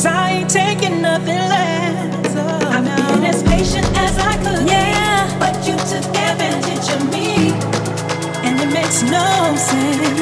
Cause I ain't taking nothing less. Oh, I've no. been as patient as I could. Yeah. But you took advantage of me. And it makes no sense.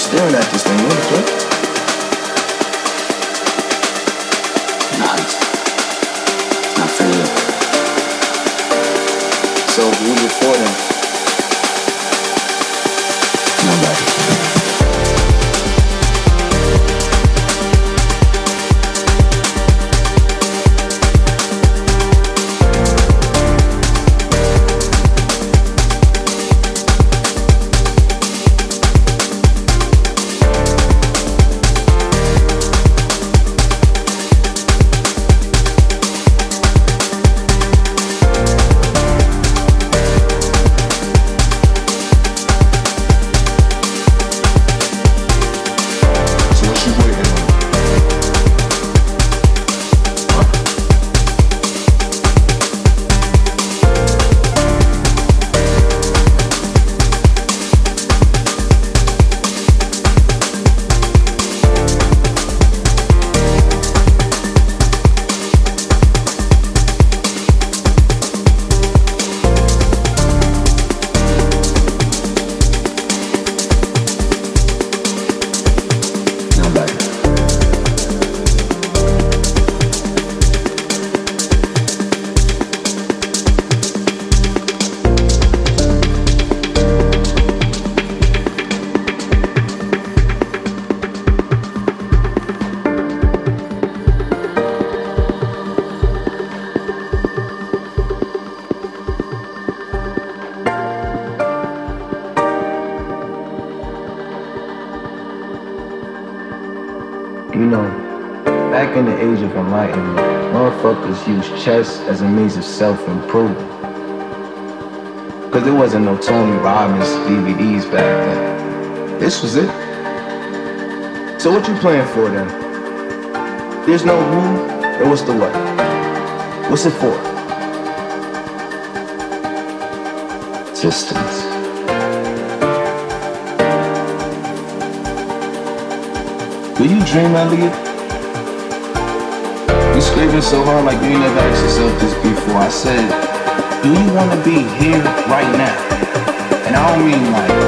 Staring at this thing? You wanna play? Nah, it's not for you. So who's it for means of self-improvement. Cause there wasn't no Tony Robbins DVDs back then. This was it. So what you playing for then? There's no who, and what's the what? What's it for? Distance. Do you dream, Elliot? Scraping so hard like you never asked yourself this before. I said, do you want to be here right now? And I don't mean like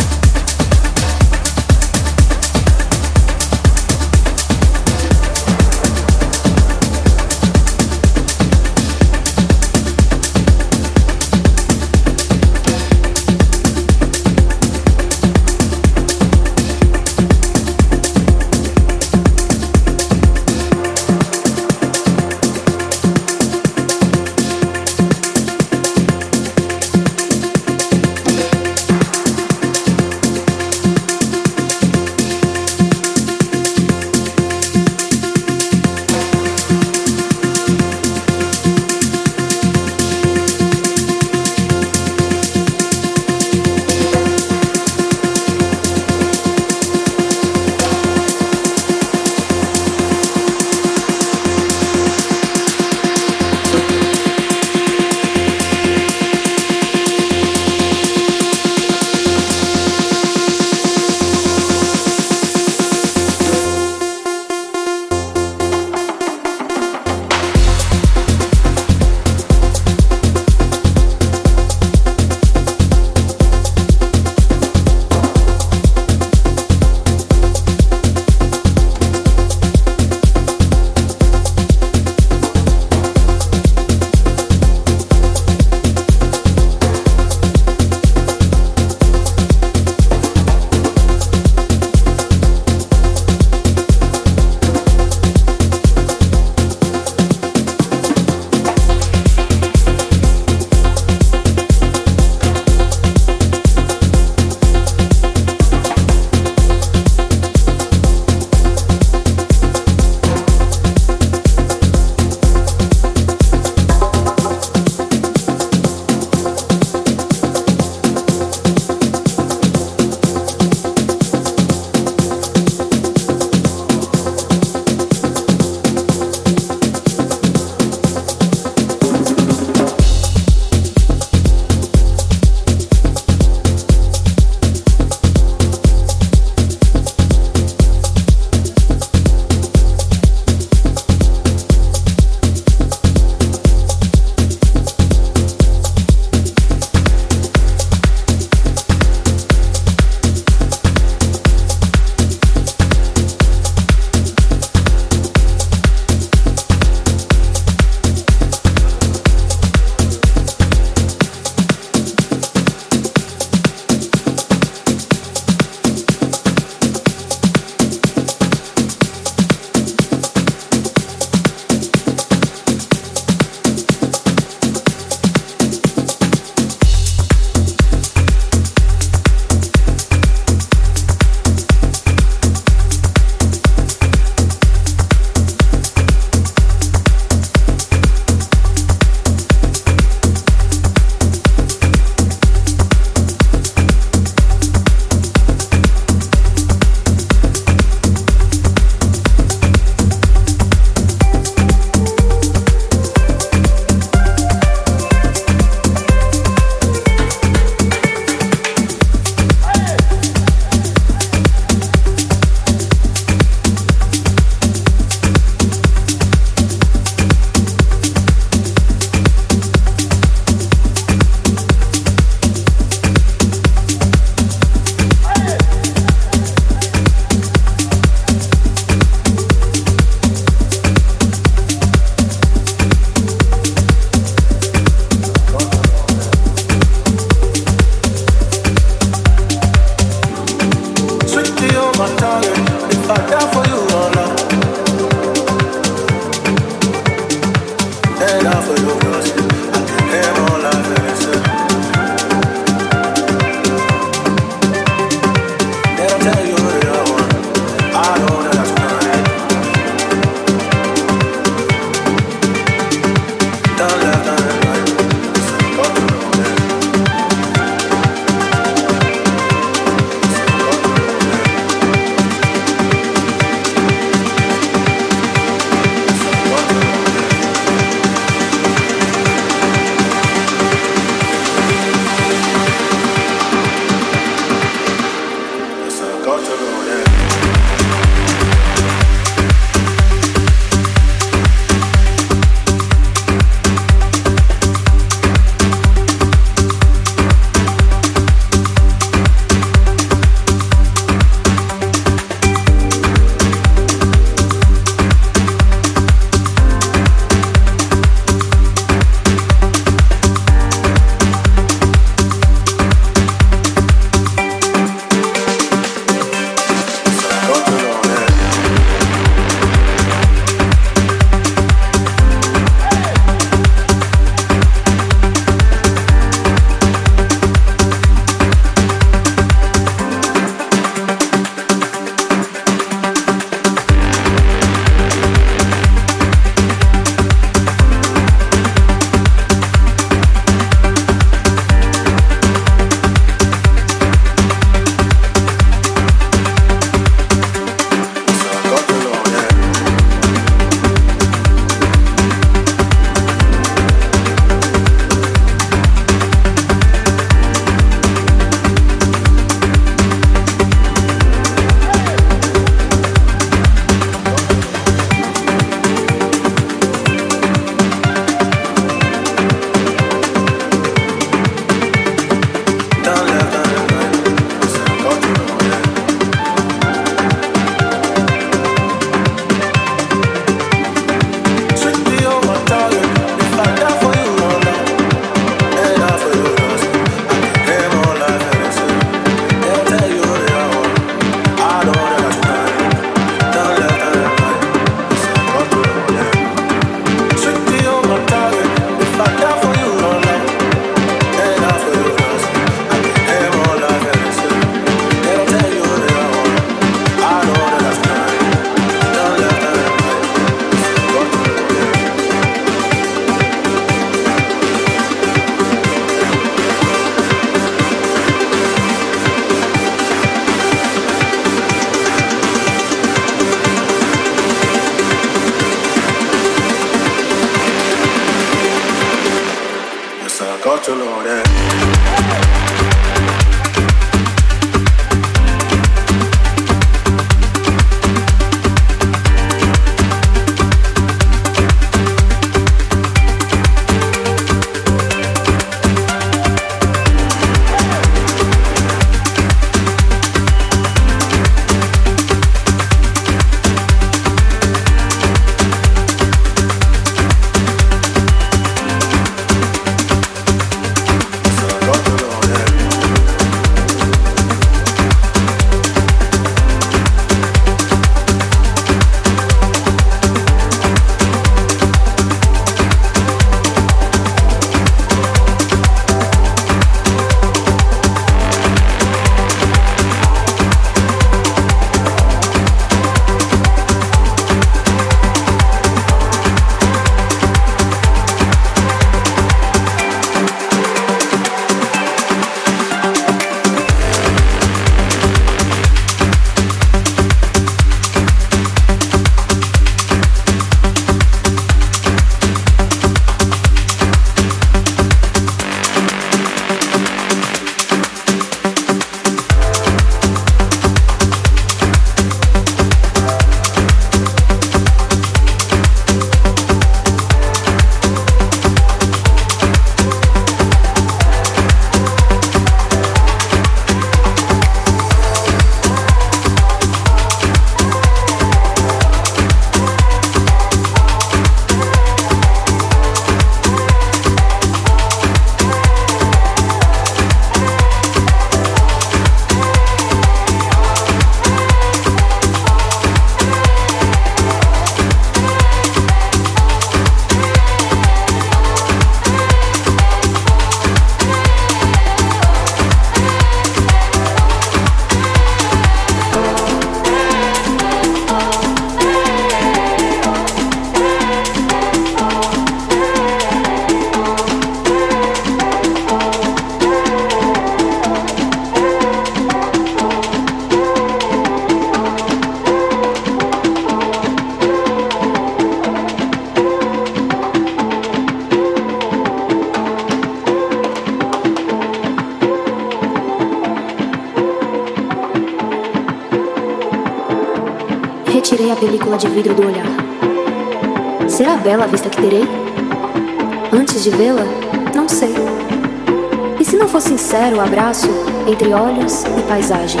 olhos e paisagem?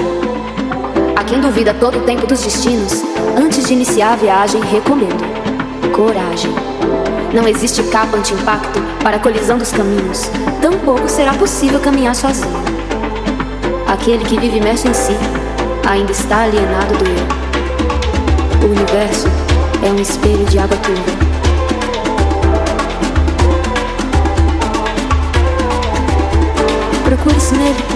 A quem duvida todo o tempo dos destinos, antes de iniciar a viagem, recomendo coragem. Não existe capa anti-impacto para a colisão dos caminhos, tampouco será possível caminhar sozinho. Aquele que vive imerso em si ainda está alienado do eu. O universo é um espelho de água turva. Procure-se nele.